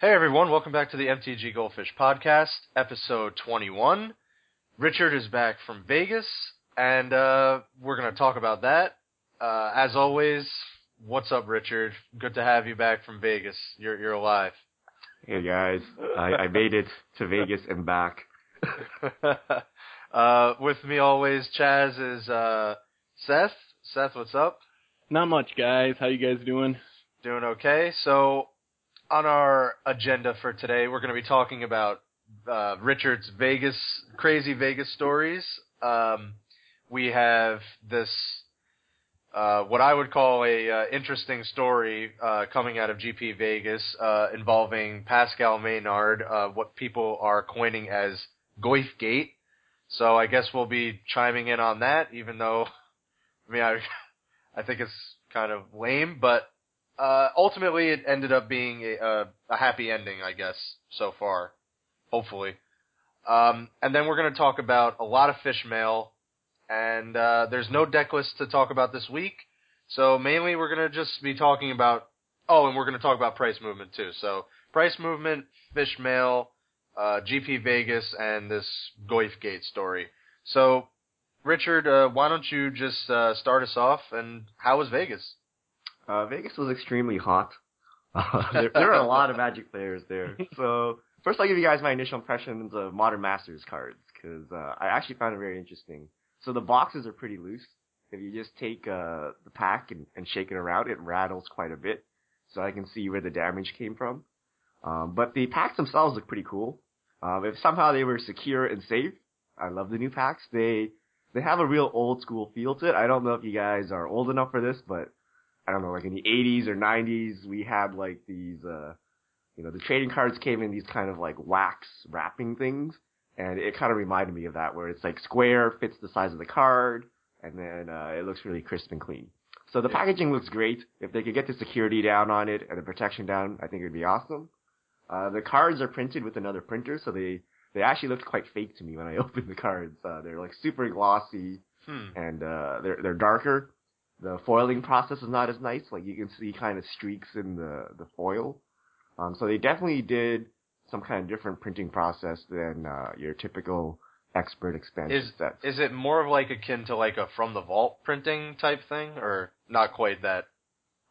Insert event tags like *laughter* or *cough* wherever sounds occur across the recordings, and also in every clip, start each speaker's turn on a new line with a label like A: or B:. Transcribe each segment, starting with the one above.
A: Hey everyone, welcome back to the MTG Goldfish Podcast, episode 21. Richard is back from Vegas, and uh, we're going to talk about that. Uh, as always, what's up, Richard? Good to have you back from Vegas. You're you're alive.
B: Hey guys, I, I made it to Vegas and back. *laughs*
A: uh, with me always, Chaz is uh, Seth. Seth, what's up?
C: Not much, guys. How you guys doing?
A: Doing okay. So, on our agenda for today, we're going to be talking about uh, Richard's Vegas crazy Vegas stories. Um, we have this uh, what I would call a uh, interesting story uh, coming out of GP Vegas uh, involving Pascal Maynard, uh, what people are coining as Goyf Gate. So I guess we'll be chiming in on that, even though *laughs* I mean I *laughs* I think it's kind of lame, but uh, ultimately it ended up being a, a, happy ending, I guess, so far. Hopefully. Um, and then we're going to talk about a lot of fish mail, and uh, there's no deck list to talk about this week. So mainly we're going to just be talking about, oh, and we're going to talk about price movement too. So price movement, fish mail, uh, GP Vegas, and this Goyf Gate story. So, Richard, uh, why don't you just uh, start us off? And how was Vegas?
B: Uh, Vegas was extremely hot. *laughs* Uh, there, there are a lot of Magic players there. *laughs* So first, I'll give you guys my initial impressions of Modern Masters cards because uh, I actually found it very interesting. So the boxes are pretty loose. If you just take uh, the pack and, and shake it around, it rattles quite a bit. So I can see where the damage came from. Um, but the packs themselves look pretty cool. Um, if somehow they were secure and safe, I love the new packs. They they have a real old school feel to it. I don't know if you guys are old enough for this, but I don't know, like in the 80s or 90s, we had like these, uh, you know, the trading cards came in these kind of like wax wrapping things, and it kind of reminded me of that, where it's like square, fits the size of the card, and then uh, it looks really crisp and clean. So the packaging looks great. If they could get the security down on it and the protection down, I think it'd be awesome. Uh, the cards are printed with another printer, so they they actually looked quite fake to me when I *laughs* opened the cards. Uh, they're like super glossy
A: Hmm.
B: and uh, they're they're darker. The foiling process is not as nice. Like you can see kind of streaks in the the foil. Um, so they definitely did some kind of different printing process than uh, your typical expert expansion
A: Is
B: sets.
A: is it more of like akin to like a from the vault printing type thing, or not quite that?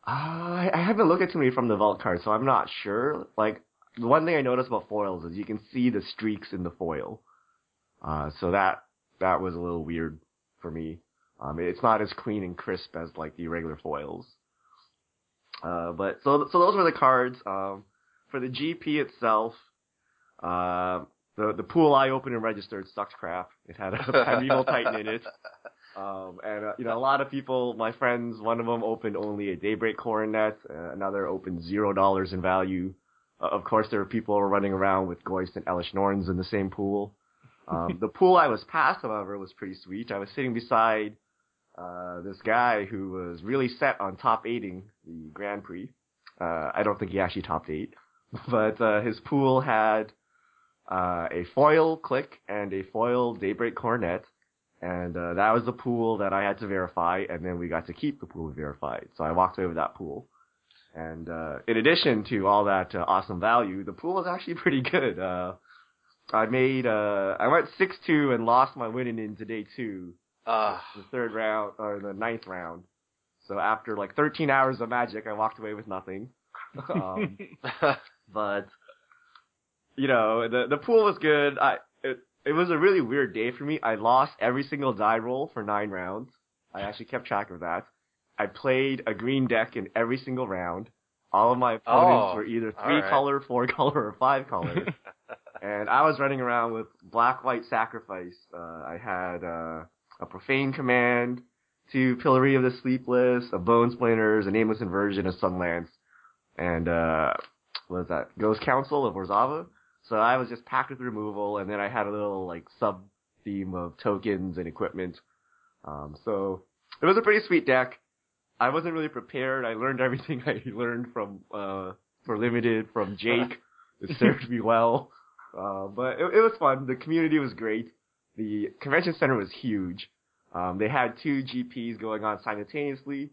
B: Uh, I I haven't looked at too many from the vault cards, so I'm not sure. Like the one thing I noticed about foils is you can see the streaks in the foil. Uh, so that that was a little weird for me. Um, it's not as clean and crisp as like the regular foils. Uh, but so so those were the cards. Um, for the GP itself, uh, the the pool I opened and registered sucked crap. It had a *laughs* Primeval Titan in it. Um, and uh, you know, a lot of people, my friends, one of them opened only a Daybreak Coronet, uh, another opened zero dollars in value. Uh, of course, there were people running around with Goyfs and Elesh Norns in the same pool. Um, the pool I was past, however, was pretty sweet. I was sitting beside uh, this guy who was really set on top eighting the Grand Prix. Uh, I don't think he actually topped eight, *laughs* but uh, his pool had uh, a foil Clique and a foil Daybreak Coronet, and uh, that was the pool that I had to verify, and then we got to keep the pool verified. So I walked away with that pool. And uh, in addition to all that awesome value, the pool was actually *laughs* pretty good. Uh, I made uh, I went six two and lost my winning in today two,
A: Uh,
B: the third round or the ninth round. So after like 13 hours of magic, I walked away with nothing. *laughs* um, *laughs* but you know, the the pool was good. I it it was a really weird day for me. I lost every single die roll for nine rounds. I actually kept track of that. I played a green deck in every single round. All of my opponents
A: Oh,
B: were either three
A: right.
B: color, four *laughs* color, or five color. and I was running around with black white sacrifice. Uh, I had uh, a profane command, to pillory of the sleepless, a bone splinters, a nameless inversion, a sunlance, and uh, what was that? Ghost Council of Orzhova. So I was just packed with removal, and then I had a little like sub theme of tokens and equipment. Um, so it was a pretty sweet deck. I wasn't really prepared. I learned *laughs* everything I learned from uh, for limited from Jake. *laughs* It served me well. Uh, but it, it was fun. The community was great. The convention center was huge. Um, they had two GPs going on simultaneously.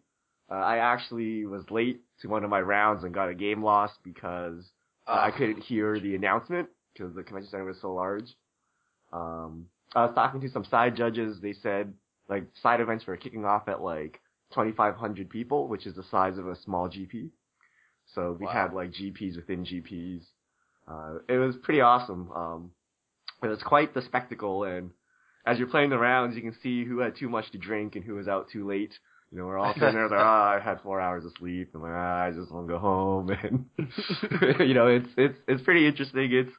B: Uh, I actually was late to one of my rounds and got a game loss because Uh, I
A: Uh,
B: couldn't hear the announcement because the convention center was so large. Um, I was talking to some side judges. They said like side events were kicking off at like 2,500 people, which is the size of a small GP. So we
A: Wow.
B: had like GPs within GPs. Uh, it was pretty awesome. Um, it was quite the spectacle, and as you're playing the rounds, you can see who had too much to drink and who was out too late. You know, we're all sitting there like, ah, I had four hours of sleep, and like, ah, I just want to go home, *laughs* and *laughs* you know, it's it's it's pretty interesting. It's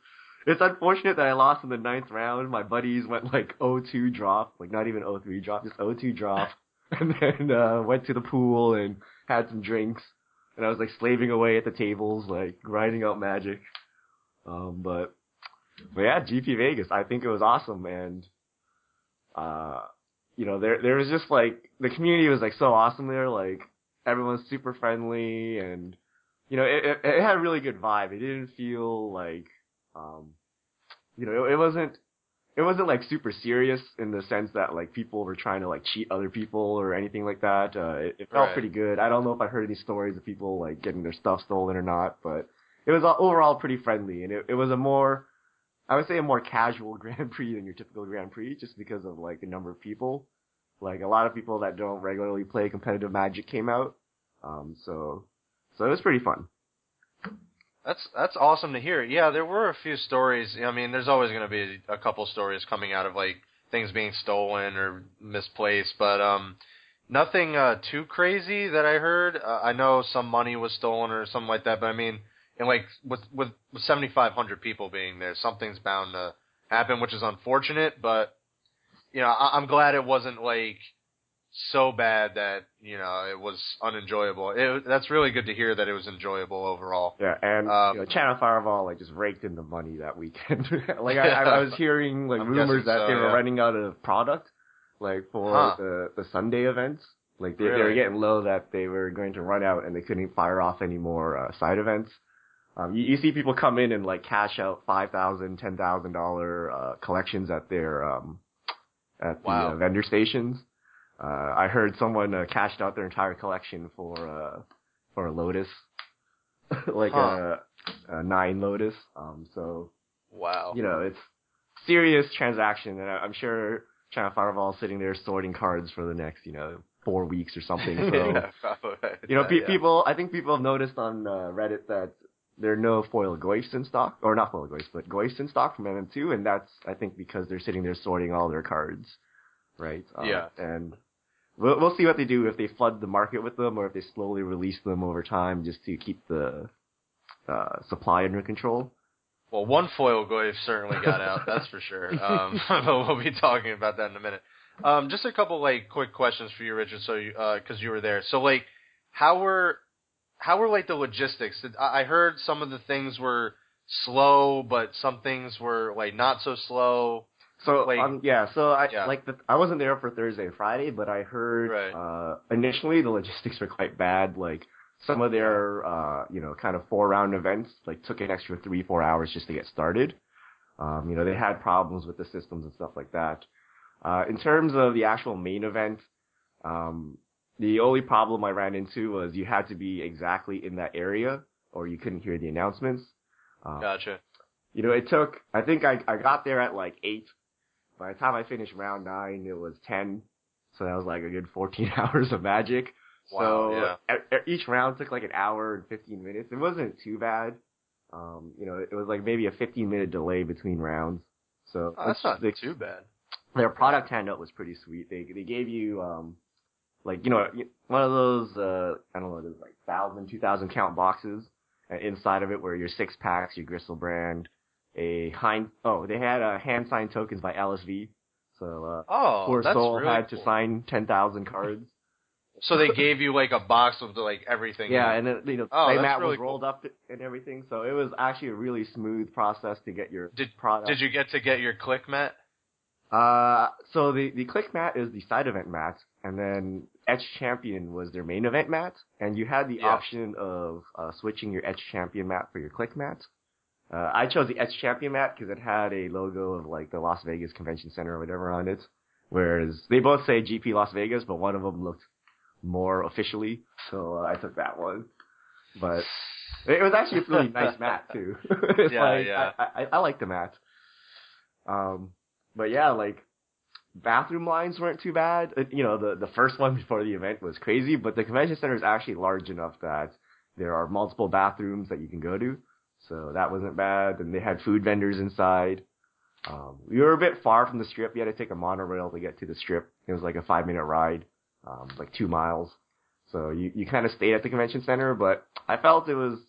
B: it's unfortunate that I lost in the ninth round. My buddies went like 0-2 drop, like not even 0-3 drop, just 0-2 drop, *laughs* and then uh went to the pool and had some drinks, and I was like slaving away at the tables, like grinding out magic. Um, but but yeah, GP Vegas, I think it was awesome, and uh, you know, there there was just like the community was like so awesome there, like everyone's super friendly, and you know, it it, it had a really good vibe. It didn't feel like, um, you know, it, it wasn't. It wasn't like super serious in the sense that like people were trying to like cheat other people or anything like that. Uh, it, it felt
A: Right.
B: pretty good. I don't know if I heard any stories of people like getting their stuff stolen or not, but it was overall pretty friendly, and it, it was a more, I would say, a more casual *laughs* Grand Prix than your typical Grand Prix, just because of like the number of people. Like a lot of people that don't regularly play competitive Magic came out, um, so so it was pretty fun.
A: That's that's awesome to hear. Yeah, there were a few stories. I mean, there's always going to be a couple stories coming out of like things being stolen or misplaced, but um, nothing uh, too crazy that I heard. Uh, I know some money was stolen or something like that, but I mean, and like with with, with 7,500 people being there, something's bound to happen, which is unfortunate. But you know, I, I'm glad it wasn't like so bad that you know it was unenjoyable. It, that's really good to hear that it was enjoyable overall.
B: Yeah, and
A: Um,
B: you know, Channel Fireball like just raked in the money that weekend. *laughs* like I, I was hearing like
A: I'm
B: rumors that
A: so,
B: they were
A: yeah.
B: running out of product, like for
A: Huh.
B: the the Sunday events. Like they, they were getting low that they were going to run out and they couldn't fire off any more uh, side events. Um, you, you see people come in and like cash out five thousand, ten thousand dollar uh, collections at their um, at the
A: Wow.
B: uh, vendor stations. Uh, I heard someone uh, cashed out their entire collection for uh, for a Lotus, *laughs* like
A: Huh.
B: a, a nine Lotus. Um, so
A: Wow.
B: you know it's serious transaction, and I- I'm sure Channel Fireball sitting there sorting cards for the next you know four weeks or something. *laughs* So
A: yeah,
B: you know, pe-
A: Yeah.
B: people. I think people have noticed on uh, Reddit that there are no foil Goyfs in stock, or not foil Goyfs, but Goyfs in stock from MM2, and that's I think because they're sitting there sorting all their cards, right? Uh,
A: Yeah.
B: And we'll we'll see what they do if they flood the market with them, or if they slowly release them over time just to keep the uh, supply under control.
A: Well, one foil goyf certainly got out, *laughs* that's for sure. Um, *laughs* but we'll be talking about that in a minute. Um, just a couple like quick questions for you, Richard, so you because you were there. So like, how were how were like the logistics? I I heard some of the things were slow, but some things were like not so slow.
B: So
A: Like-
B: um, yeah, so I
A: Yeah.
B: like the, I wasn't there for Thursday and Friday, but I heard
A: Right.
B: uh initially the logistics were quite bad. Like some of their uh you know kind of four round events like took an extra three four hours just to get started. Um, you know they had problems with the systems and stuff like that. Uh, in terms of the actual main event, um, the only problem I ran into was you had to be exactly in that area or you couldn't hear the announcements. Um,
A: Gotcha.
B: you know, it took, I think I, I got there at like 8. By the time I finished round 9, it was 10. So that was like a good 14 *laughs* hours of magic.
A: Wow,
B: so e- each round took like an hour and 15 minutes. It wasn't too bad. Um, you know, it was like maybe a 15 minute delay between rounds. So
A: Oh, that's not
B: they-
A: too bad.
B: their product handout was pretty sweet. They they gave you um like you know one of those uh I don't know those like thousand two thousand count boxes and inside of it were your six packs, your Griselbrand, a Hind oh they had uh, hand signed tokens by LSV. So uh
A: Oh,
B: poor
A: that's
B: soul
A: really
B: had
A: cool.
B: to sign ten thousand cards. *laughs*
A: So they gave you like a box with like everything.
B: yeah,
A: in it.
B: and then you know
A: Oh,
B: playmat
A: that's really
B: was rolled up and everything. So it was actually a really smooth process to get your
A: Did-
B: product.
A: Did you get to get your Clique mat?
B: Uh, so the the Clique mat is the side event mat, and then Etched Champion was their main event mat, and you had the
A: Yeah.
B: option of uh, switching your Etched Champion mat for your Clique mat. Uh, I chose the Etched Champion mat because it had a logo of like the Las Vegas Convention Center or whatever on it, whereas they both say GP Las Vegas, but one of them looked more officially, so uh, I took that one. But It was actually a really *laughs* nice mat too. *laughs*
A: Yeah,
B: like,
A: yeah.
B: I, I, I like the mat. Um, but yeah, like bathroom lines weren't too bad. You know, the the first one *laughs* before the event was crazy, but the convention center is actually large enough that there are multiple bathrooms that you can go to, so that wasn't bad. And they had food vendors inside. Um, we were a bit far from the strip. You had to take a monorail to get to the strip. It was like a five minute ride, um, like two miles. So you, you kind of stayed at the convention center, but I felt it was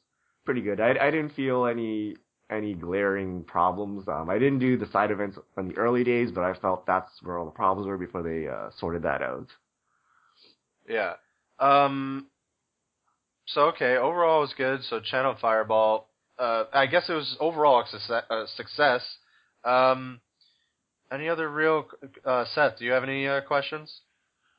B: pretty good. I, I didn't feel any any glaring problems. Um, I didn't do the side events in the early days, but I felt that's where all the problems were before they uh, sorted that out.
A: Yeah. Um. So okay, overall it was good. So Channel Fireball. Uh, I guess it was overall a success. Um. Any other real uh, Seth? Do you have any uh, questions?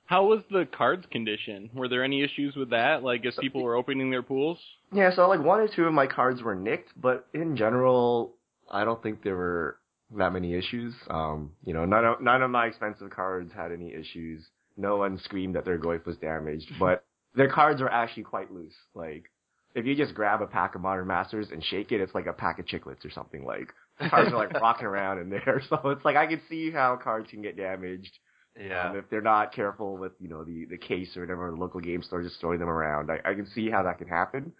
C: How was the cards condition? Were there any issues with that? Like, as people were opening their pools?
B: Yeah, so like one or two of my cards were nicked, but in general, I don't think there were that many issues. Um, you know, none of none of my expensive cards had any issues. No one screamed that their goyf was damaged, but their cards are actually quite loose. Like, if you just grab a pack of Modern Masters and shake it, it's like a pack of chiclets or something. Like, cards are like *laughs* rocking around in there. *laughs* So it's like I can see how cards can get damaged.
A: Yeah.
B: Um, if they're not careful with, you know, the, the case or whatever, the local game store just throwing them around. I, I can see how that can happen,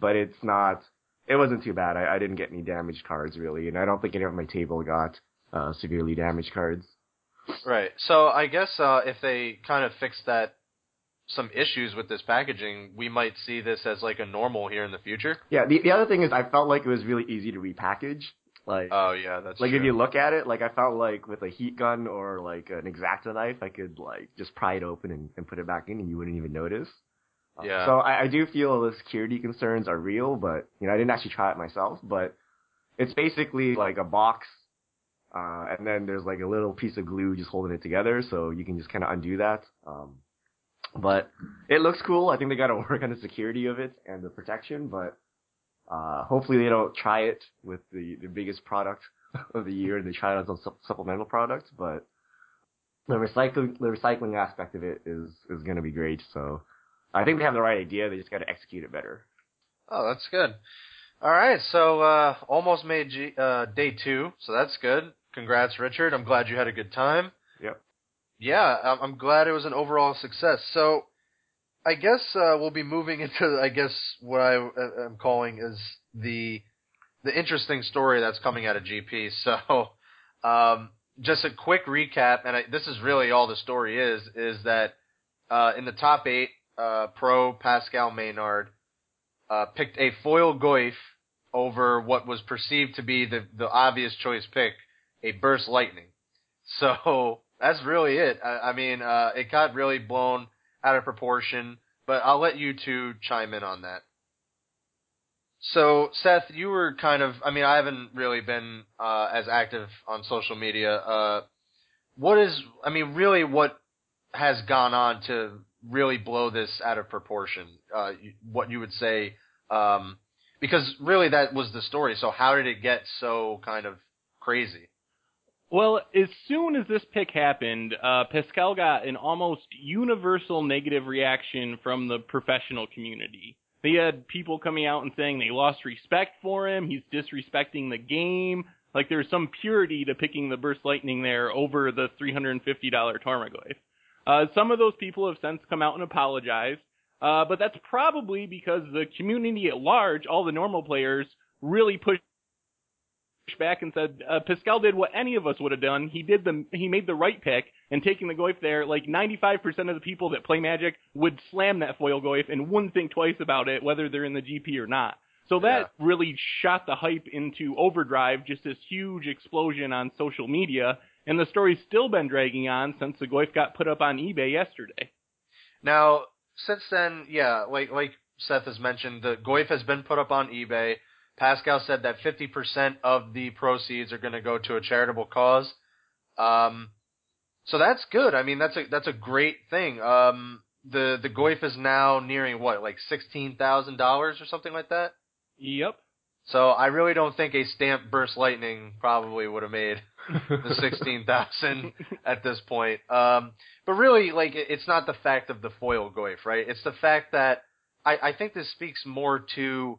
B: but it's not, it wasn't too bad. I, I didn't get any damaged cards really, and I don't think any of my table got, uh, severely damaged cards.
A: Right. So I guess uh, if they kind of fix that some issues with this packaging, we might see this as like a normal here in the future.
B: Yeah, the, the other thing is I felt like it was really easy to repackage. Like,
A: Oh yeah, that's
B: like
A: true.
B: if you look at it, like I felt like with a heat gun or like an exacto knife, I could like just pry it open and, and put it back in and you wouldn't even notice. Uh,
A: Yeah.
B: So I, I do feel the security concerns are real, but you know I didn't actually try it myself, but it's basically like a box, uh, and then there's like a little piece of glue just holding it together, so you can just kind of undo that. Um, but it looks cool. I think they got to *laughs* work on the security of it and the protection, but uh, hopefully they don't try it with the, the biggest product *laughs* of the year and they try it as a sup- supplemental product, but the recycling, the recycling aspect of it is, is going to be great. So I think they have the right idea. They just got to execute it better.
A: Oh, that's good. All right, so uh, almost made G- uh, day two, so that's good. Congrats, Richard. I'm glad you had a good time.
B: Yep.
A: Yeah, I'm glad it was an overall success. So, I guess uh, we'll be moving *laughs* into, I guess, what I uh, am calling is the the interesting story that's coming out of GP. *laughs* So, um, just a quick recap, and I, this is really all the story is, is that uh, in the top eight, uh, Pro Pascal Maynard uh, picked a foil Goyf over what was perceived to be the, the obvious choice pick, a Burst Lightning. *laughs* So that's really it. I, I mean, uh, it got really blown out of proportion, but I'll let you two chime in on that. So, Seth, you were kind of, I mean, I haven't really been uh, as active on social media. Uh, what is, I mean, really what has gone on to really blow this out of proportion? Uh, what you would say, um, because really that was the story. So how did it get so kind of crazy?
C: Well, as soon as this pick happened, uh, Pascal got an almost universal negative reaction from the professional community. They had people coming out and saying they lost respect for him, he's disrespecting the game. Like there's some purity to picking the Burst Lightning there over the $350 Tarmogoyf. Uh, some of those people have since come out and apologized, uh, but that's probably because the community at large, all the normal players, really pushed back and said uh, Pascal did what any of us would have done. He did the he made the right pick and taking the Goyf there. Like 95% of the people that play Magic would slam that foil Goyf and wouldn't think twice about it whether they're in the GP or not. So that really shot the hype into overdrive, just this huge explosion on social media. And the story's still been dragging on since the Goyf got put up on eBay yesterday.
A: Now, since then, yeah, like like Seth has mentioned, the Goyf has been put up on eBay. Pascal said that 50% of the proceeds are going to go to a charitable cause. Um, so that's good. I mean, that's a that's a great thing. Um, the the Goyf is now nearing what, like sixteen thousand dollars or something like that.
C: Yep.
A: So I really don't think a stamp burst lightning probably would have made *laughs* the sixteen thousand at this point. Um, but really, like, it- it's not the fact of the foil goyf, right? It's the fact that I, I think this speaks more to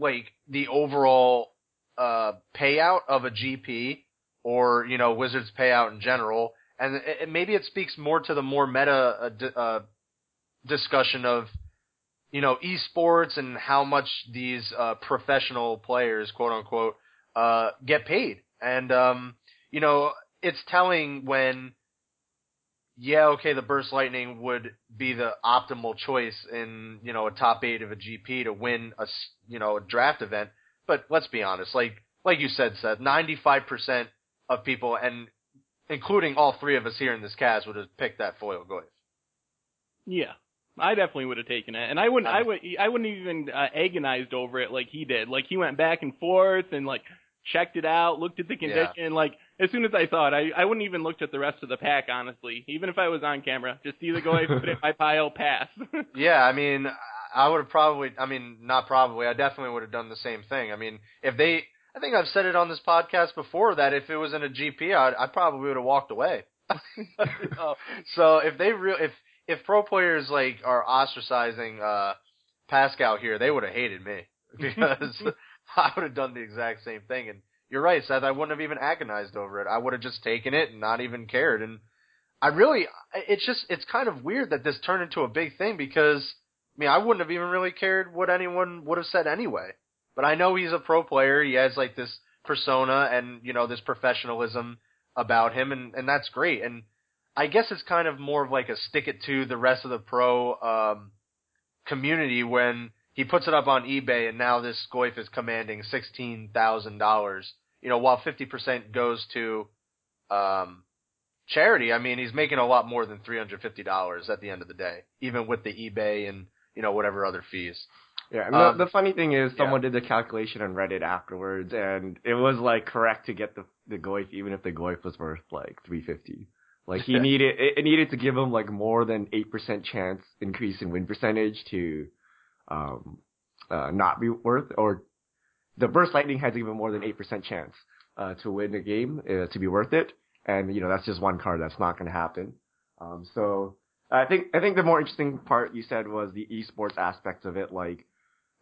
A: like the overall uh payout of a GP or you know Wizards payout in general, and it, it- maybe it speaks more to the more meta uh, uh, discussion of you know esports and how much these uh, professional players, quote unquote, uh, get paid, and um, you know it's telling when. Yeah, okay, the Burst Lightning would be the optimal choice in, you know, a top eight of a GP to win a you know, a draft event. But let's be honest, like, like you said, Seth, 95% of people, and including all three of us here in this cast, would have picked that foil Goyf.
C: Yeah. I definitely would have taken it, and I wouldn't. I would. I wouldn't even uh, agonized over it like he did. Like he went back and forth and like checked it out, looked at the condition. Like as soon as I saw it, I I wouldn't even looked at the rest of the pack. Honestly, even if I was on camera, just see the go, put it in my pile, pass. *laughs*
A: Yeah, I mean, I would have probably, I mean, not probably, I definitely would have done the same thing. I mean, if they, I think I've said it on this podcast before that if it was in a GP, I'd, I probably would have walked away. *laughs* *laughs* So if they real, if, if pro players like are ostracizing, uh, Pascal here, they would have hated me because *laughs* I would have done the exact same thing. And you're right, Seth, I wouldn't have even agonized over it. I would have just taken it and not even cared. And I really, it's just, it's kind of weird that this turned into a big thing because, I mean, I wouldn't have even really cared what anyone would have said anyway. But I know he's a pro player. He has like this persona and, you know, this professionalism about him and, and that's great. And I guess it's kind of more of like a stick it to the rest of the pro, um, community when he puts it up on eBay and now this Goyf is commanding $16,000, you know, while 50% goes to, um, charity, I mean, he's making a lot more than three hundred fifty dollars at the end of the day, even with the eBay and you know whatever other fees.
B: Yeah, and
A: Um,
B: the, the funny thing is, someone did the calculation on Reddit afterwards, and it was like correct to get the the Goyf, even if the Goyf was worth like three fifty. Like he *laughs* needed, it, it needed to give him like more than eight percent chance increase in win percentage to, um, uh, not be worth, or the Burst Lightning has even more than eight percent chance, uh, to win a game uh, to be worth it, and you know that's just one card that's not going to happen. Um, so I think I think the more interesting part you said was the esports aspect of it, like.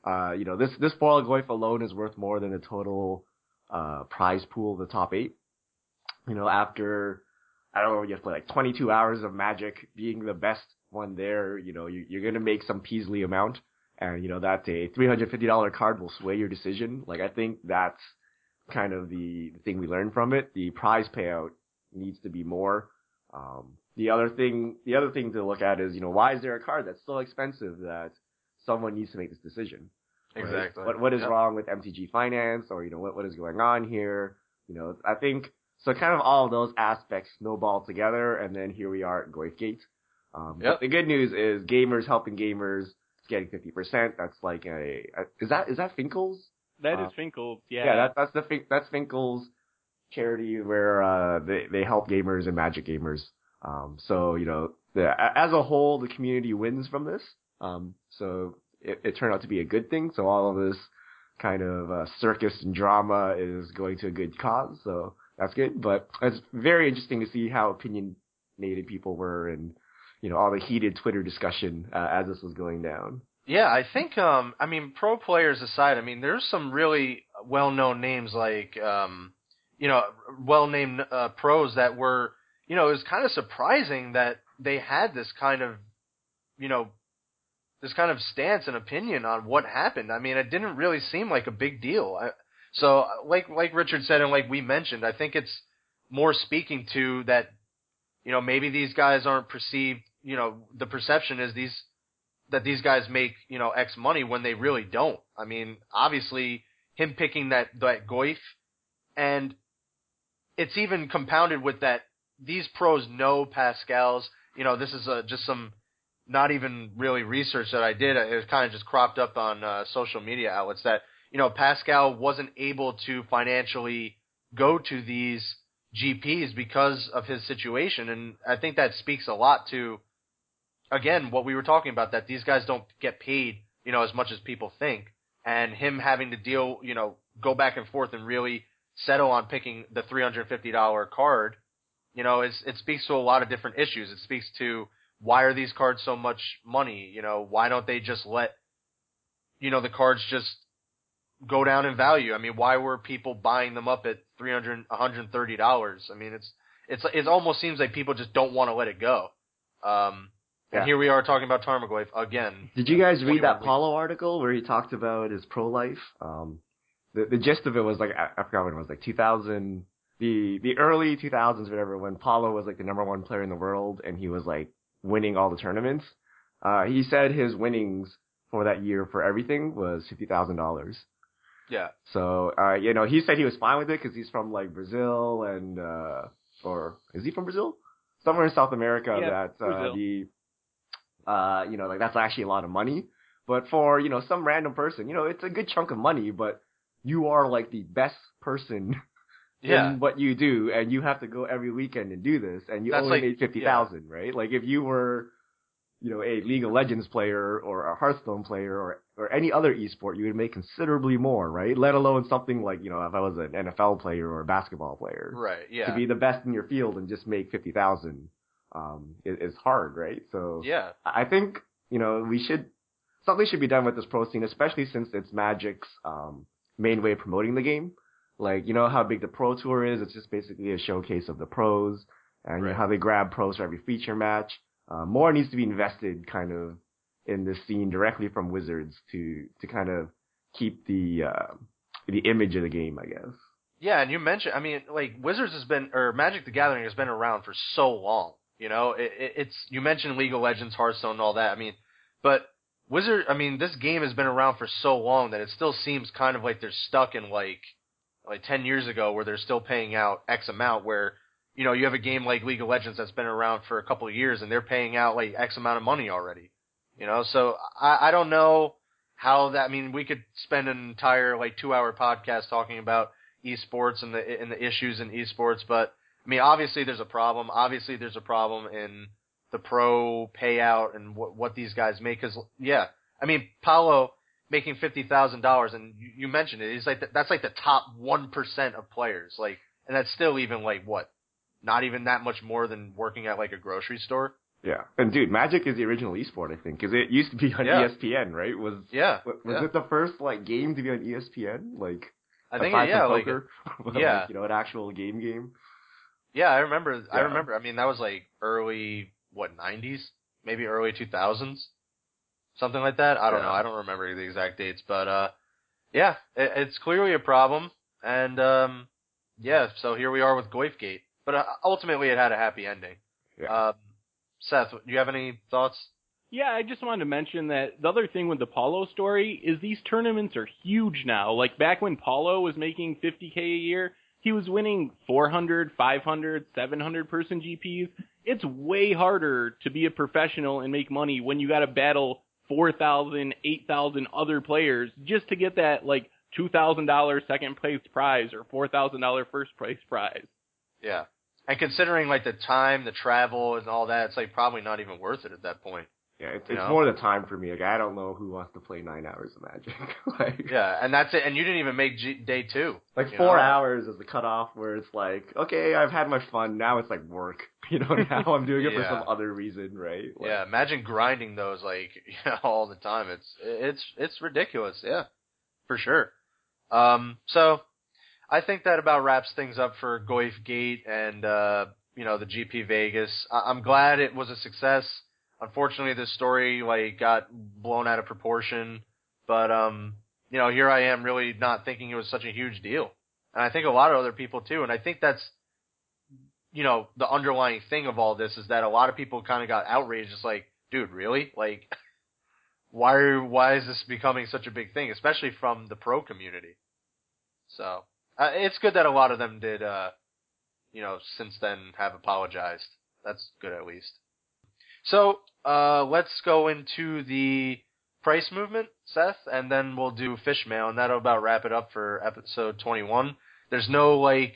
B: Uh, you know, this this foil Goyf alone is worth more than the total uh, prize pool of the top eight. You know, after I don't know, you have to play like 22 hours of Magic, being the best one there. You know, you, you're gonna make some Peasley amount, and you know that a $350 card will sway your decision. Like I think that's kind of the, the thing we learned from it. The prize payout needs to be more. Um, the other thing, the other thing to look at is, you know, why is there a card that's so expensive that someone needs to make this decision? right?
A: Exactly.
B: What what is
A: Yep.
B: wrong with MTG Finance, or you know what what is going on here? You know, I think so. Kind of all of those aspects snowball together, and then here we are at Goyfgate. Um,
A: Yep.
B: the good news is gamers helping gamers getting fifty percent. That's like a, a is that is that Finkel's?
C: That
B: Uh,
C: is Finkel. Yeah.
B: Yeah, that, that's the Fin- that's Finkel's charity where uh, they they help gamers and Magic gamers. Um, so you know, the, as a whole, the community wins from this. Um, so it, it turned out to be a good thing. So all of this kind of uh, circus and drama is going to a good cause. So that's good. But it's very interesting to see how opinionated people were and you know all the heated Twitter discussion uh, as this was going down.
A: Yeah, I think um I mean pro players aside, I mean there's some really well-known names like um you know well-named uh, pros that were you know it was kind of surprising that they had this kind of you know this kind of stance and opinion on what happened. I mean, it didn't really seem like a big deal. I, so like like Richard said and like we mentioned, I think it's more speaking to that you know maybe these guys aren't perceived, you know, the perception is these that these guys make, you know, X money when they really don't. I mean, obviously him picking that that Goyf and it's even compounded with that these pros know Pascal's, you know, this is a, just some not even really research that I did. It was kind of just cropped up on uh, social media outlets that, you know, Pascal wasn't able to financially go to these GPs because of his situation and I think that speaks a lot to again, what we were talking about, that these guys don't get paid, you know, as much as people think. And him having to deal, you know, go back and forth and really settle on picking the $350 card, you know, it's, it speaks to a lot of different issues. It speaks to why are these cards so much money? You know, why don't they just let, you know, the cards just go down in value. I mean, why were people buying them up at 300 130 dollars? I mean, it's it's it almost seems like people just don't want to let it go. Um,
B: Yeah.
A: and here we are talking about Tarmogoyf again.
B: Did you guys read that. Paulo article where he talked about his pro life? Um, the the gist of it was like I, I forgot when it was like 2000, the the early 2000s, whatever, when Paulo was like the number one player in the world and he was like winning all the tournaments. Uh, he said his winnings for that year for everything was fifty thousand dollars.
A: Yeah,
B: So, uh, you know, he said he was fine with it because he's from like Brazil and, uh, or is he from Brazil? Somewhere in South America
C: Yeah,
B: that, uh, the, uh, you know, like that's actually a lot of money. But for, you know, some random person, you know, it's a good chunk of money, but you are like the best person *laughs*
A: yeah,
B: in what you do and you have to go every weekend and do this and you
A: That's
B: only
A: like-
B: made 50,000, right? Like if you were, you know, a League of Legends player or a Hearthstone player or, or any other esport, you would make considerably more, right? Let alone something like, you know, if I was an NFL player or a basketball player.
A: right. yeah.
B: To be the best in your field and just make 50,000, um, is, is hard, right? So
A: yeah,
B: I think, you know, we should, something should be done with this pro scene, especially since it's Magic's, um, main way of promoting the game. Like, you know how big the pro tour is? It's just basically a showcase of the pros and you know, how they grab pros for every feature match. Uh, more needs to be invested kind of in this scene directly from Wizards to, to kind of keep the, uh, the image of the game, I guess.
A: Yeah, and you mentioned, I mean, like Wizards has been, or Magic the Gathering has been around for so long. You know, it, it, it's you mentioned League of Legends, Hearthstone, and all that. I mean, but Wizard, I mean, this game has been around for so long that it still seems kind of like they're stuck in like, like ten years ago, where they're still paying out X amount. Where, you know, you have a game like League of Legends that's been around for a couple of years, and they're paying out like X amount of money already. You know, so I, I don't know how that. I mean, we could spend an entire like two hour podcast talking about esports and the and the issues in esports, but I mean, obviously there's a problem. Obviously there's a problem in the pro payout and what what these guys make. Because yeah, I mean, Paulo making fifty thousand dollars, and you, you mentioned it. He's like the, that's like the top one percent of players. Like, and that's still even like what, not even that much more than working at like a grocery store.
B: Yeah. And dude, Magic is the original esport, I think, because it used to be on
A: Yeah.
B: ESPN, right? Was
A: Yeah,
B: was
A: yeah.
B: it the first like game to be on ESPN? Like
A: I think yeah, like
B: poker, *laughs* Like,
A: yeah.
B: you know, an actual game game.
A: Yeah, I remember. I remember. I mean, that was like early what nineties, maybe early two thousands, something like that. I don't
B: Yeah.
A: know. I don't remember the exact dates, but uh, yeah, it, it's clearly a problem, and um, yeah. So here we are with Goyfgate, but uh, ultimately it had a happy ending.
B: Yeah.
A: Um, Seth, do you have any thoughts?
C: Yeah, I just wanted to mention that the other thing with the Paulo story is these tournaments are huge now. Like back when Paulo was making 50k a year, he was winning 400, 500, 700 person GPs. It's way harder to be a professional and make money when you got to battle 4,000, 8,000 other players just to get that like $2,000 second place prize or $4,000 first place prize.
A: Yeah, and considering like the time, the travel, and all that, it's like probably not even worth it at that point.
B: Yeah, it's, it's
A: know?
B: more the time for me. Like I don't know who wants to play nine hours of Magic. *laughs* like,
A: Yeah, and that's it. And you didn't even make G- day two.
B: like four
A: know?
B: hours is the cutoff where it's like, okay, I've had my fun. Now it's like work. *laughs* You know, now I'm doing it for some other reason, right? Like,
A: Yeah, imagine grinding those like *laughs* you know, all the time. It's it's it's ridiculous. Yeah, for sure. Um, so I think that about wraps things up for Goyf Gate and uh, you know the GP Vegas. I- I'm glad it was a success. Unfortunately, this story like got blown out of proportion, but um, you know here I am really not thinking it was such a huge deal, and I think a lot of other people too. And I think that's you know, the underlying thing of all this is that a lot of people kind of got outraged. It's like, dude, really? Like, *laughs* why are, why is this becoming such a big thing, especially from the pro community? So, uh, it's good that a lot of them did, uh, you know, since then have apologized. That's good at least. So, uh, let's go into the price movement, Seth, and then we'll do fish mail, and that'll about wrap it up for episode 21. There's no, like,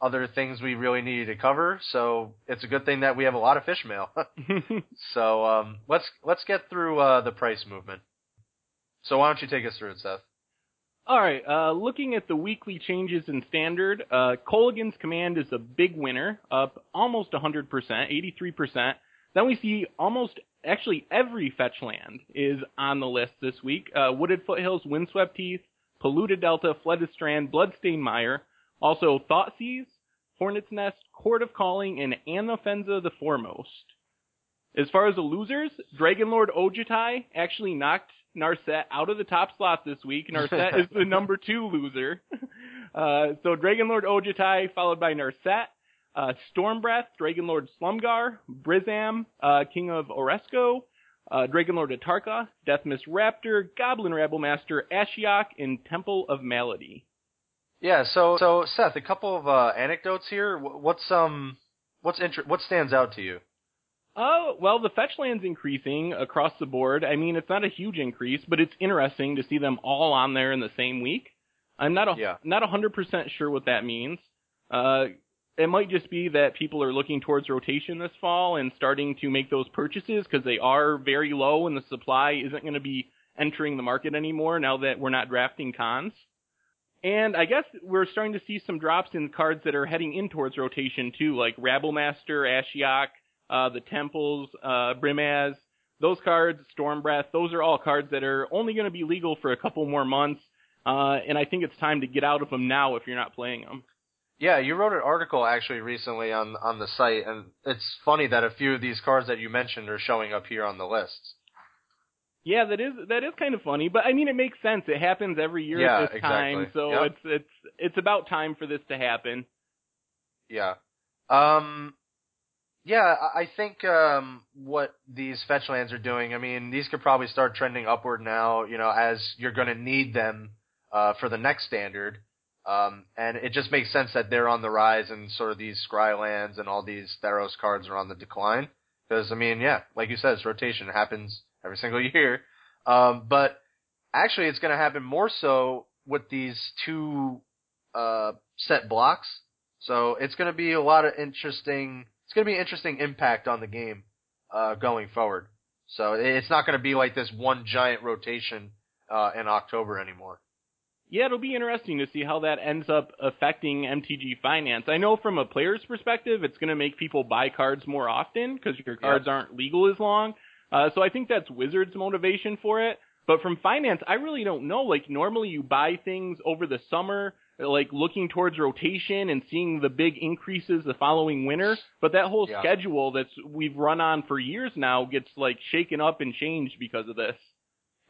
A: other things we really needed to cover, so it's a good thing that we have a lot of fish mail. *laughs* so um, let's let's get through uh, the price movement. So why don't you take us through it, Seth?
C: All right. Uh, looking at the weekly changes in standard, uh, Kolaghan's Command is a big winner, up almost 100%, 83%. Then we see almost, actually every fetch land is on the list this week. Uh, Wooded Foothills, Windswept Heath, Polluted Delta, Flooded Strand, Bloodstained Mire, also Thoughtseize, Hornet's Nest, Court of Calling, and Anafenza the Foremost. As far as the losers, Dragonlord Ojutai actually knocked Narset out of the top slot this week. *laughs* Narset is the number two loser. Uh, so Dragonlord Ojutai followed by Narset, uh, Stormbreath, Dragonlord Silumgar, Brimaz, uh, King of Oreskos, uh, Dragonlord Atarka, Deathmist Raptor, Goblin Rabblemaster, Ashiok, and Temple of Malady.
A: Yeah. So so Seth, a couple of uh, anecdotes here. What's um what's inter- what stands out to you?
C: Oh, well, the fetch land's increasing across the board. I mean, it's not a huge increase, but it's interesting to see them all on there in the same week. I'm not a,
A: Yeah.
C: not 100% sure what that means. Uh, it might just be that people are looking towards rotation this fall and starting to make those purchases because they are very low and the supply isn't going to be entering the market anymore now that we're not drafting Khans. And I guess we're starting to see some drops in cards that are heading in towards rotation too, like Rabblemaster, Ashiok, uh, the Temples, uh, Brimaz, those cards, Stormbreath, those are all cards that are only going to be legal for a couple more months. Uh, and I think it's time to get out of them now if you're not playing them.
A: Yeah, you wrote an article actually recently on on the site, and it's funny that a few of these cards that you mentioned are showing up here on the list.
C: Yeah, that is that is kind of funny, but I mean it makes sense. It happens every year
A: Yeah,
C: at this time, so
A: Yep.
C: it's it's it's about time for this to happen.
A: Yeah. Um. Yeah, I I think um what these fetch lands are doing. I mean, these could probably start trending upward now. You know, as you're going to need them uh for the next standard. Um, and it just makes sense that they're on the rise, and sort of these Scry lands and all these Theros cards are on the decline. Because I mean, yeah, like you said, it's rotation. It happens every *laughs* single year. Um, but actually, it's going to happen more so with these two uh, set blocks. So it's going to be a lot of interesting. It's going to be an interesting impact on the game uh, going forward. So it's not going to be like this one giant rotation uh, in October anymore.
C: Yeah, it'll be interesting to see how that ends up affecting MTG finance. I know from a player's perspective, it's going to make people buy cards more often because your cards aren't legal as long. Uh, so I think that's Wizards' motivation for it. But from finance, I really don't know. Like normally you buy things over the summer, like looking towards rotation and seeing the big increases the following winter. But that whole
A: Yeah.
C: schedule that's we've run on for years now gets like shaken up and changed because of this.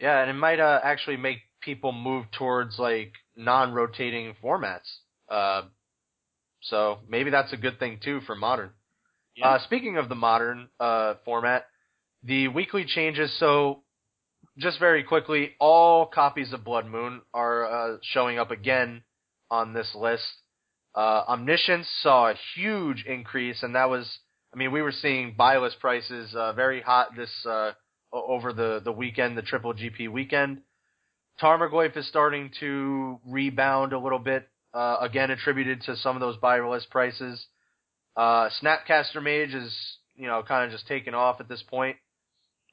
A: Yeah, and it might uh, actually make people move towards like non-rotating formats. Uh, so maybe that's a good thing too for modern.
C: Yeah.
A: Uh, speaking of the modern uh, format, the weekly changes. So, just very quickly, all copies of Blood Moon are uh, showing up again on this list. Uh, Omniscience saw a huge increase, and that was, I mean, we were seeing buy list prices uh, very hot this uh, over the the weekend, the Triple GP weekend. Tarmogoyf is starting to rebound a little bit, uh, again attributed to some of those buy list prices. Uh, Snapcaster Mage is, you know, kind of just taken off at this point.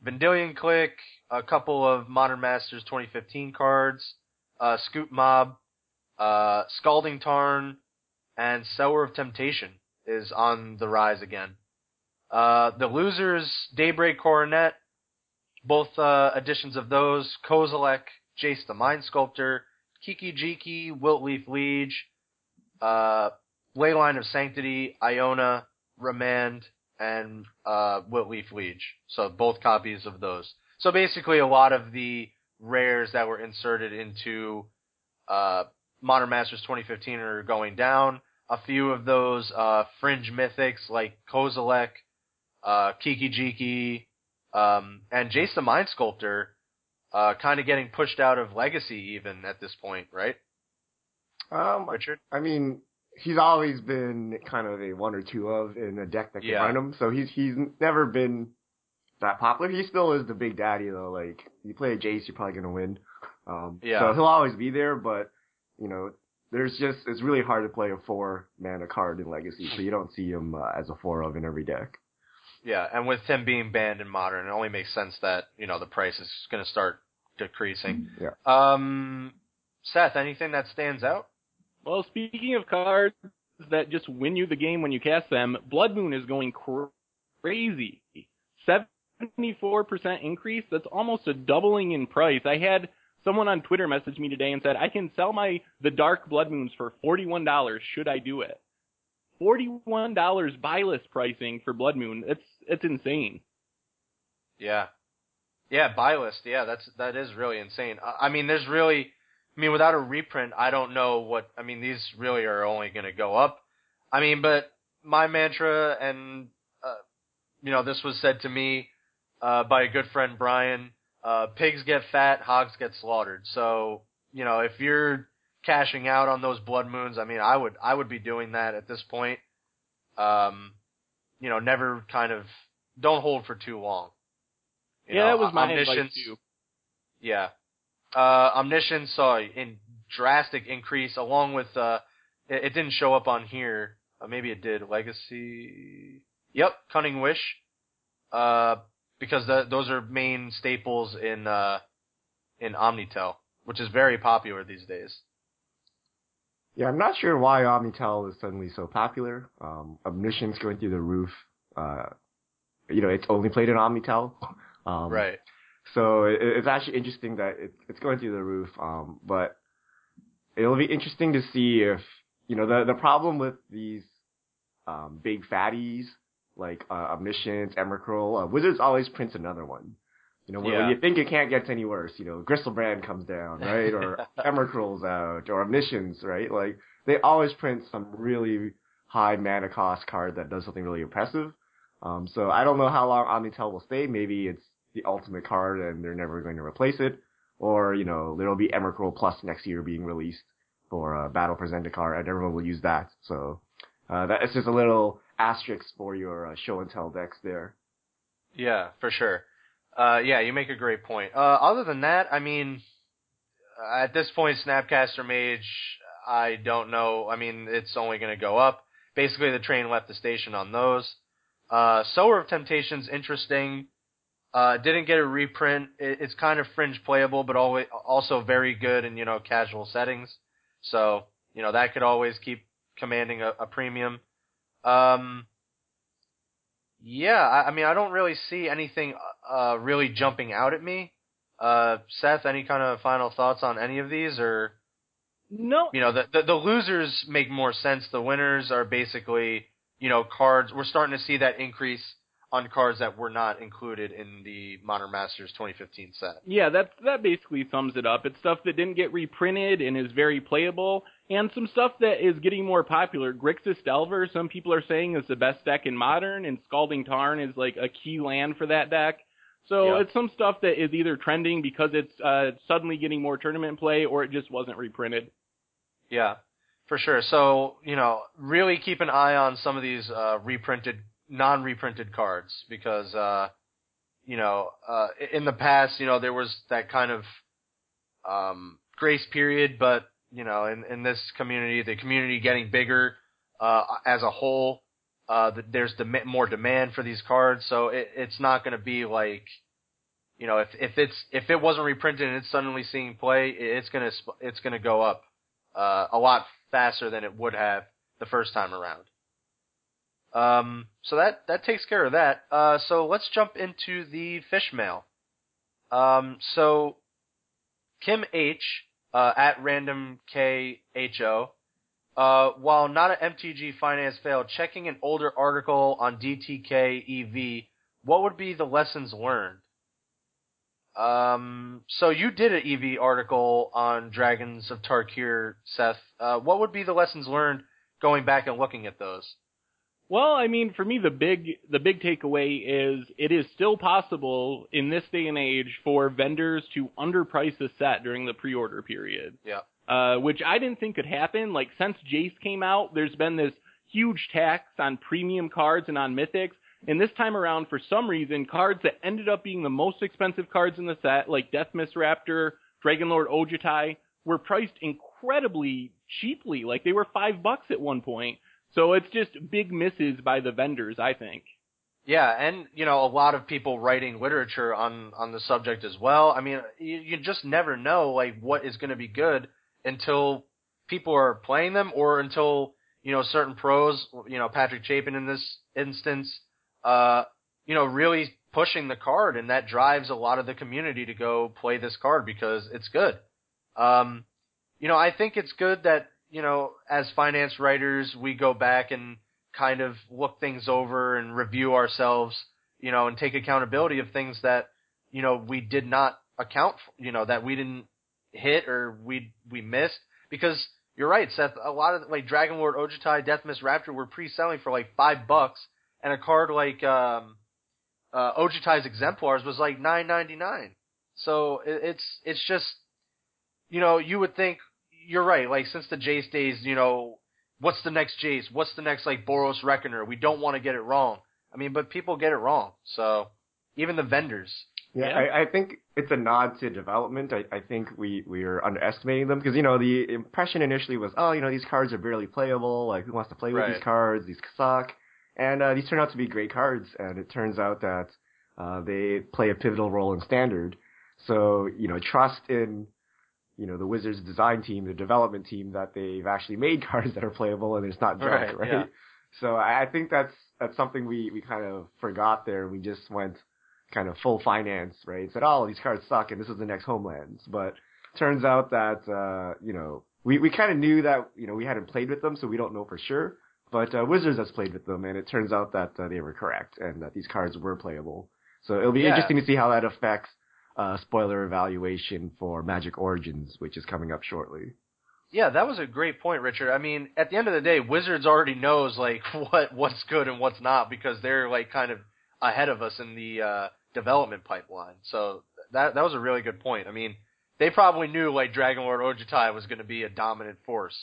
A: Vendilion Clique, a couple of Modern Masters 2015 cards, uh, Scute Mob, uh, Scalding Tarn, and Sower of Temptation is on the rise again. Uh, the losers, Daybreak Coronet, both uh, editions of those, Kozilek, Jace the Mind Sculptor, Kiki Jiki, Wiltleaf Liege, uh, Leyline of Sanctity, Iona, Remand, and uh, Wiltleaf Liege. So both copies of those. So basically, a lot of the rares that were inserted into uh, Modern Masters 2015 are going down. A few of those uh, fringe mythics like Kozilek, uh, Kiki Jiki, um, and Jace the Mind Sculptor, uh, kind of getting pushed out of Legacy even at this point, right,
B: Um,
A: Richard?
B: I mean, he's always been kind of a one or two of in a deck that can
A: Yeah.
B: run him. So he's he's never been that popular. He still is the big daddy though. Like you play a Jace, you're probably gonna win. Um,
A: Yeah.
B: So he'll always be there, but you know, there's just it's really hard to play a four mana card in Legacy, so you don't see him uh, as a four of in every deck.
A: Yeah, and with him being banned in Modern, it only makes sense that you know the price is going to start decreasing.
B: Yeah.
A: Um, Seth, anything that stands out?
C: Well, speaking of cards that just win you the game when you cast them, Blood Moon is going cr- crazy. 74% increase, that's almost a doubling in price. I had Someone on Twitter messaged me today and said I can sell my the Dark Blood Moons for forty one dollars. Should I do it? Forty one dollars buy list pricing for Blood Moon. It's it's insane.
A: Yeah. Yeah, buy list. Yeah, that's that is really insane. I, mean, there's really, I mean, without a reprint, I don't know what. I mean, these really are only going to go up. I mean, but my mantra, and uh, you know, this was said to me uh, by a good friend Brian. Uh, pigs get fat, hogs get slaughtered. So, you know, if you're cashing out on those blood moons, I mean, I would I would be doing that at this point. Um, you know, never kind of don't hold for too long. You
C: yeah,
A: know,
C: that was my advice
A: omniscience.
C: too.
A: Yeah. Uh, Omniscience saw a drastic increase along with, uh, it, it didn't show up on here. Uh, maybe it did. Legacy. Yep. Cunning Wish. Uh, because the, those are main staples in, uh, in Omnitel, which is very popular these days.
B: Yeah, I'm not sure why Omnitel is suddenly so popular. Um, Omniscience going through the roof. Uh, you know, it's only played in Omnitel. Um,
A: right.
B: So it, it's actually interesting that it, it's going through the roof. Um, but it'll be interesting to see if you know the the problem with these um, big fatties like uh, Omniscience, Emrakul, uh, Wizards always prints another one. You know, when, when you think it can't get any worse, you know, Griselbrand comes down, right? Or *laughs* Emrakul's out, or Omniscience, right? Like, they always print some really high mana cost card that does something really impressive. Um, so I don't know how long Omnitel will stay. Maybe it's the ultimate card and they're never going to replace it. Or, you know, there'll be Emrakul Plus next year being released for a Battle for Zendikar and everyone will use that. So, uh, that's just a little asterisk for your uh, show and tell decks there.
A: Yeah, for sure. Uh, yeah, you make a great point. Uh, other than that, I mean, at this point, Snapcaster Mage, I don't know. I mean, it's only going to go up. Basically, the train left the station on those. Uh, Sower of Temptation's interesting. Uh, didn't get a reprint. It, it's kind of fringe playable, but always, also very good in, you know, casual settings. So, you know, that could always keep commanding a, a premium. Um, yeah, I, I mean, I don't really see anything uh, really jumping out at me. Uh, Seth, any kind of final thoughts on any of these, or
C: No,
A: you know, the, the the losers make more sense. The winners are basically, you know, cards. We're starting to see that increase on cards that were not included in the Modern Masters 2015 set.
C: Yeah, that that basically sums it up. It's stuff that didn't get reprinted and is very playable, and some stuff that is getting more popular. Grixis Delver, some people are saying is the best deck in Modern, and Scalding Tarn is like a key land for that deck. So
A: Yeah.
C: it's some stuff that is either trending because it's uh, suddenly getting more tournament play, or it just wasn't reprinted.
A: Yeah, for sure. So, you know, really keep an eye on some of these uh, reprinted, non-reprinted cards because, uh, you know, uh, in the past, you know, there was that kind of um, grace period, but you know, in, in this community, the community getting bigger uh, as a whole, uh, th- there's dem- more demand for these cards, so it, it's not going to be like, you know, if if it's if it wasn't reprinted and it's suddenly seeing play, it's gonna it's gonna go up uh, a lot faster than it would have the first time around. Um, so that that takes care of that. Uh, so let's jump into the fish mail. Um, so Kim H uh, at random K H O. Uh, while not an MTG finance fail, checking an older article on DTK EV, what would be the lessons learned? Um, so you did an EV article on Dragons of Tarkir, Seth. Uh, what would be the lessons learned going back and looking at those?
C: Well, I mean, for me, the big the big takeaway is it is still possible in this day and age for vendors to underprice a set during the pre-order period.
A: Yeah.
C: Uh, which I didn't think could happen. Like since Jace came out, there's been this huge tax on premium cards and on mythics. And this time around, for some reason, cards that ended up being the most expensive cards in the set, like Deathmist Raptor, Dragonlord Ojutai, were priced incredibly cheaply. Like they were five bucks at one point. So it's just big misses by the vendors, I think.
A: Yeah, and you know, a lot of people writing literature on on the subject as well. I mean, you, you just never know like what is going to be good until people are playing them, or until you know certain pros, you know Patrick Chapin in this instance, uh, you know, really pushing the card, and that drives a lot of the community to go play this card because it's good. Um, you know, I think it's good that you know, as finance writers, we go back and kind of look things over and review ourselves, you know, and take accountability of things that you know we did not account, for, you know, that we didn't hit or we we missed because you're right, Seth. A lot of like Dragonlord Ojutai, Deathmist Raptor were pre-selling for like five bucks, and a card like um, uh, Ojutai's Exemplars was like nine ninety nine. So it, it's it's just, you know, you would think you're right. Like since the Jace days, you know, what's the next Jace? What's the next like Boros Reckoner? We don't want to get it wrong. I mean, but people get it wrong. So even the vendors.
B: Yeah,
C: Yeah.
B: I, I think it's a nod to development. I, I think we, we are underestimating them because, you know, the impression initially was, oh, you know, these cards are barely playable. Like, who wants to play with these cards? These suck. And uh, these turn out to be great cards. And it turns out that uh, they play a pivotal role in Standard. So, you know, trust in, you know, the Wizards design team, the development team, that they've actually made *laughs* cards that are playable and it's not junk,
A: Right,
B: right?
A: yeah.
B: So I think that's that's something we, we kind of forgot there. We just went kind of full finance, right? Said, oh, these cards suck and this is the next Homelands. But turns out that, uh, you know, we, we kind of knew that, you know, we hadn't played with them, so we don't know for sure. But uh, Wizards has played with them, and it turns out that uh, they were correct and that these cards were playable. So it'll be
A: Yeah.
B: interesting to see how that affects uh, spoiler evaluation for Magic Origins, which is coming up shortly.
A: Yeah, that was a great point, Richard. I mean, at the end of the day, Wizards already knows like *laughs* what what's good and what's not because they're like kind of ahead of us in the uh, development pipeline. So that that was a really good point. I mean, they probably knew like Dragonlord Ojutai was going to be a dominant force.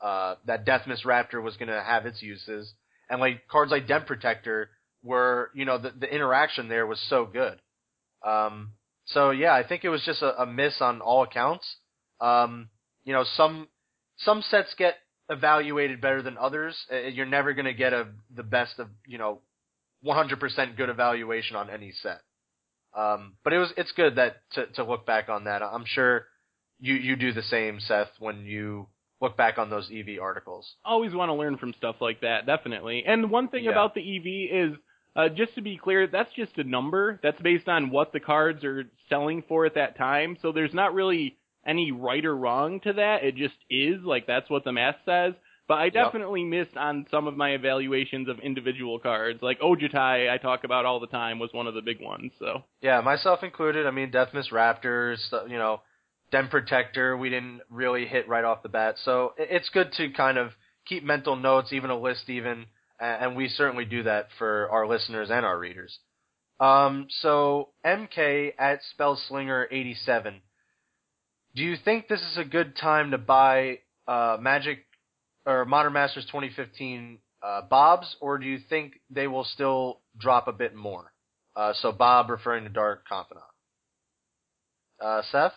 A: Uh, that Deathmist Raptor was going to have its uses, and like cards like Den Protector were, you know, the the interaction there was so good. Um, so yeah, I think it was just a, a miss on all accounts. Um, you know, some some sets get evaluated better than others. You're never going to get a the best of you know, 100% good evaluation on any set. Um, but it was it's good that to to look back on that. I'm sure you you do the same, Seth, when you look back on those EV articles.
C: always want to learn from stuff like that, definitely. And one thing
A: Yeah.
C: about the EV is, uh, just to be clear, that's just a number. That's based on what the cards are selling for at that time. So there's not really any right or wrong to that. It just is, like that's what the math says. But I definitely missed on some of my evaluations of individual cards. Like Ojutai, I talk about all the time, was one of the big ones. So
A: Yeah, myself included. I mean, Deathmist Raptors, you know, Den Protector, we didn't really hit right off the bat. So it's good to kind of keep mental notes, even a list, even, and we certainly do that for our listeners and our readers. Um, so MK at Spellslinger87. Do you think this is a good time to buy uh, Magic or Modern Masters 2015 uh, Bobs, or do you think they will still drop a bit more? Uh, so Bob referring to Dark Confidant. Uh, Seth?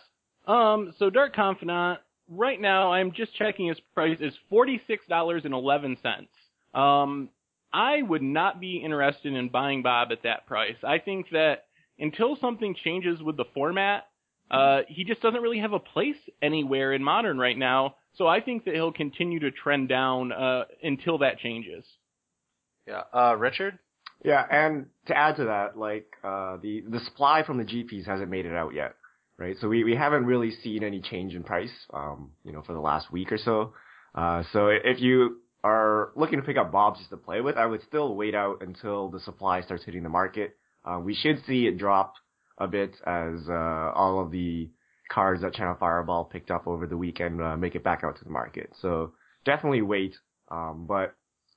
C: Um, so Dark Confidant, right now I'm just checking his price is forty six dollars and eleven cents. Um, I would not be interested in buying Bob at that price. I think that until something changes with the format, uh, he just doesn't really have a place anywhere in modern right now. So I think that he'll continue to trend down uh, until that changes.
A: Yeah. Uh, Richard?
B: Yeah, and to add to that, like uh, the the supply from the GPs hasn't made it out yet, right? So we, we haven't really seen any change in price, um, you know, for the last week or so. Uh, so if you are looking to pick up Bobs just to play with, I would still wait out until the supply starts hitting the market. Uh, we should see it drop a bit as uh, all of the cards that Channel Fireball picked up over the weekend uh, make it back out to the market. So definitely wait. Um, but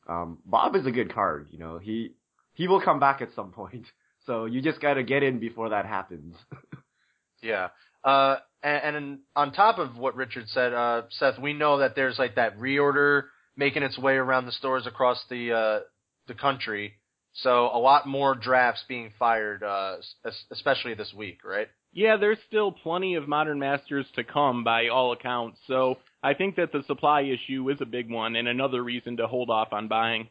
B: um, Bob is a good card. You know, he he will come back at some point. *laughs* So you just got to get in before that happens. *laughs*
A: Yeah. Uh, and, and on top of what Richard said, uh, Seth, we know that there's like that reorder making its way around the stores across the uh, the country. So a lot more drafts being fired, uh, especially this week, right?
C: Yeah, there's still plenty of Modern Masters to come by all accounts. So I think that the supply issue is a big one and another reason to hold off on buying.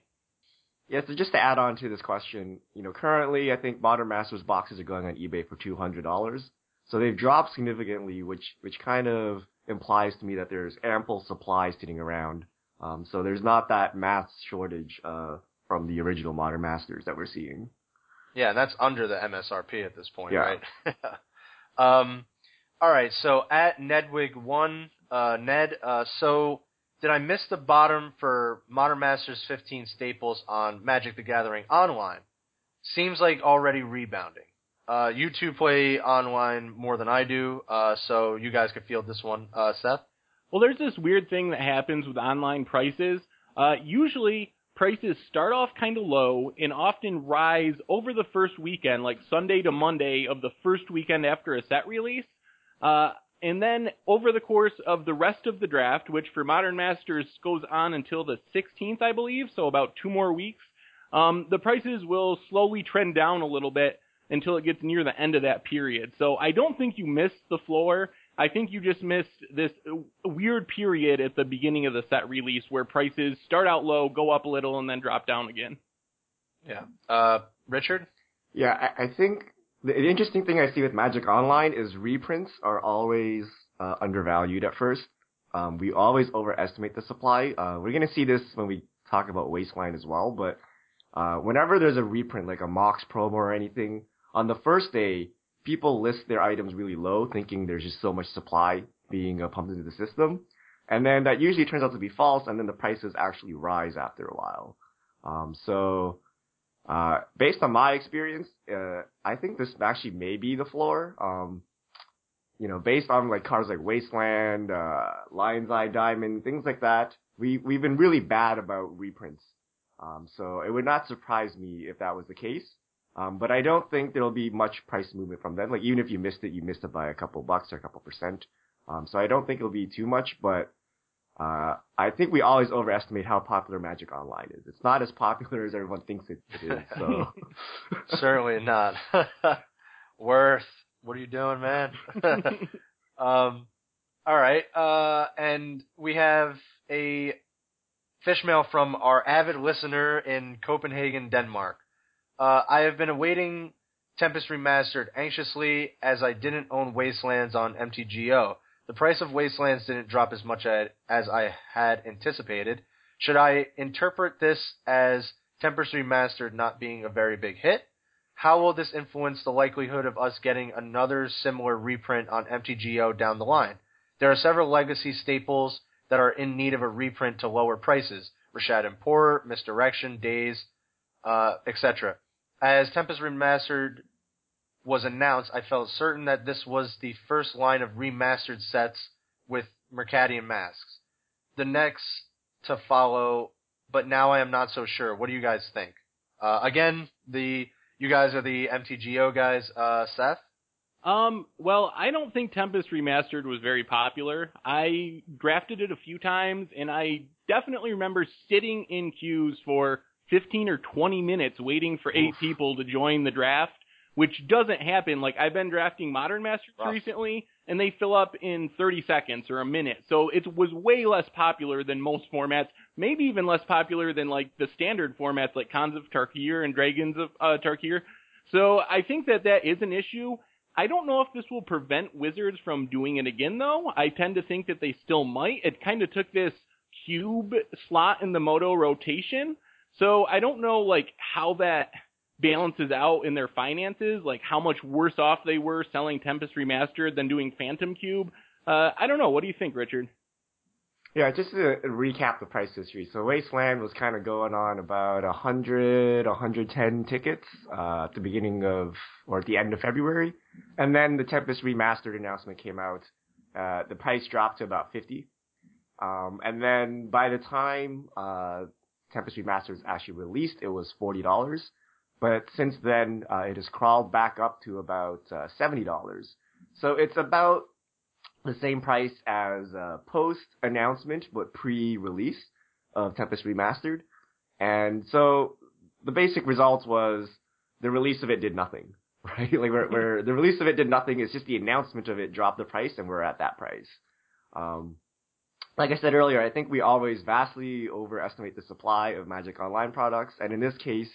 B: yeah. So just to add on to this question, you know, currently I think Modern Masters boxes are going on eBay for two hundred dollars. So they've dropped significantly, which which kind of implies to me that there's ample supply sitting around. Um, so there's not that mass shortage uh, from the original Modern Masters that we're seeing.
A: Yeah, and that's under the MSRP at this point,
B: Yeah.
A: right? *laughs* um, all right. So at Nedwig one, uh, Ned. Uh, so did I miss the bottom for Modern Masters 15 staples on Magic the Gathering online? Seems like already rebounding. Uh, you two play online more than I do, uh, so you guys could field this one, uh, Seth.
C: Well, there's this weird thing that happens with online prices. Uh, usually, prices start off kind of low and often rise over the first weekend, like Sunday to Monday of the first weekend after a set release. Uh, and then over the course of the rest of the draft, which for Modern Masters goes on until the 16th, I believe, so about two more weeks, um, the prices will slowly trend down a little bit until it gets near the end of that period. So I don't think you missed the floor. I think you just missed this weird period at the beginning of the set release where prices start out low, go up a little, and then drop down again.
A: Yeah. Uh, Richard.
B: Yeah, I, I think the, the interesting thing I see with Magic Online is reprints are always uh, undervalued at first. Um, we always overestimate the supply. Uh, we're gonna see this when we talk about Wasteland as well, but uh, whenever there's a reprint, like a Mox promo or anything, on the first day, people list their items really low, thinking there's just so much supply being uh, pumped into the system. And then that usually turns out to be false, and then the prices actually rise after a while. Um, so, uh, based on my experience, uh, I think this actually may be the floor. Um, you know, based on like cards like Wasteland, uh, Lion's Eye Diamond, things like that, we, we've been really bad about reprints. Um, so it would not surprise me if that was the case. Um, but I don't think there'll be much price movement from them. Like even if you missed it, you missed it by a couple bucks or a couple percent. Um, so I don't think it'll be too much, but uh, I think we always overestimate how popular Magic Online is. It's not as popular as everyone thinks it, is. So *laughs*
A: Certainly not. *laughs* Worth, what are you doing, man? *laughs* um, all right. Uh, and we have a fish mail from our avid listener in Copenhagen, Denmark. Uh, I have been awaiting Tempest Remastered anxiously as I didn't own Wastelands on MTGO. The price of Wastelands didn't drop as much as I had anticipated. Should I interpret this as Tempest Remastered not being a very big hit? How will this influence the likelihood of us getting another similar reprint on MTGO down the line? There are several legacy staples that are in need of a reprint to lower prices. Rishadan Port, Misdirection, Daze, uh, etc. As Tempest Remastered was announced, I felt certain that this was the first line of remastered sets with Mercadian Masques. The next to follow, but now I am not so sure. What do you guys think? Uh, again, the you guys are the MTGO guys. Uh, Seth.
C: Um, well, I don't think Tempest Remastered was very popular. I drafted it a few times, and I definitely remember sitting in queues for 15 or 20 minutes waiting for eight
A: Oof.
C: people to join the draft, which doesn't happen. Like, I've been drafting Modern Masters
A: Rough.
C: recently, and they fill up in 30 seconds or a minute. So it was way less popular than most formats, maybe even less popular than, like, the standard formats like Khans of Tarkir and Dragons of uh, Tarkir. So I think that that is an issue. I don't know if this will prevent Wizards from doing it again, though. I tend to think that they still might. It kind of took this cube slot in the Moto rotation, so I don't know like how that balances out in their finances, like how much worse off they were selling Tempest Remastered than doing Phantom Cube. Uh, I don't know. What do you think, Richard?
B: yeah, just to recap the price history. So Wasteland was kind of going on about 100, 110 tickets uh, at the beginning of or at the end of February, and then the Tempest Remastered announcement came out. Uh, the price dropped to about 50. Um, and then by the time uh, Tempest Remastered was actually released, it was forty dollars. But since then, uh, it has crawled back up to about uh, seventy dollars. So it's about the same price as uh, post announcement, but pre-release of Tempest Remastered. And so the basic result was the release of it did nothing, *laughs* right? Like where, the release of it did nothing. It's just the announcement of it dropped the price, and we're at that price. Um, like I said earlier, I think we always vastly overestimate the supply of Magic Online products, and in this case,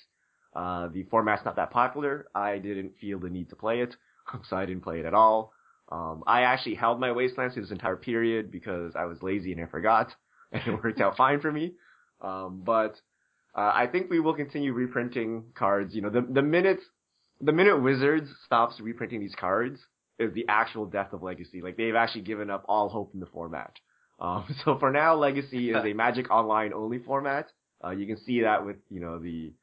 B: uh, the format's not that popular. I didn't feel the need to play it, *laughs* so I didn't play it at all. Um, I actually held my Wastelands through this entire period because I was lazy and I forgot, *laughs* and it worked out fine for me. Um, but uh, I think we will continue reprinting cards. You know, the the minute the minute Wizards stops reprinting these cards is the actual death of Legacy. Like they've actually given up all hope in the format. Um, *laughs* so for now, Legacy is a Magic Online only format. Uh, you can see that with you know the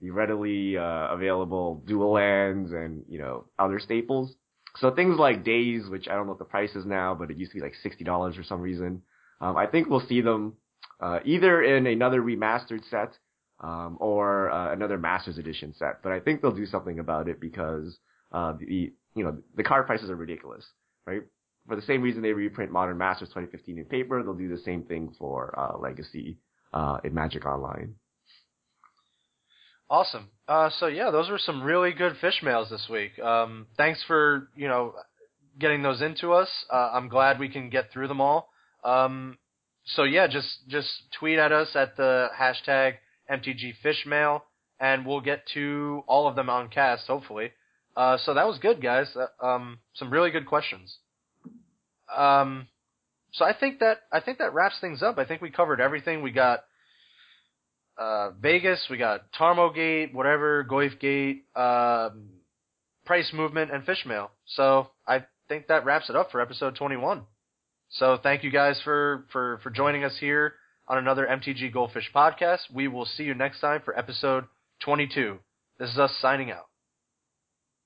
B: the readily uh, available dual lands and you know other staples. So things like Daze, which I don't know what the price is now, but it used to be like sixty dollars for some reason. Um, I think we'll see them uh, either in another remastered set um, or uh, another Masters Edition set. But I think they'll do something about it because uh, the you know the card prices are ridiculous, right? For the same reason they reprint Modern Masters 2015 in paper, they'll do the same thing for uh, Legacy uh, in Magic Online.
A: Awesome. Uh, so yeah, those were some really good fish mails this week. Um, thanks for you know getting those into us. Uh, I'm glad we can get through them all. Um, so yeah, just just tweet at us at the hashtag MTG Fishmail, and we'll get to all of them on cast hopefully. Uh, so that was good, guys. Uh, um, some really good questions. Um, so I think that I think that wraps things up. I think we covered everything. We got uh, Vegas, we got Tarmogate, whatever, Goyf Gate, um, price movement, and Fishmail. So I think that wraps it up for episode 21. So thank you guys for, for, for joining us here on another MTG Goldfish podcast. We will see you next time for episode 22. This is us signing out.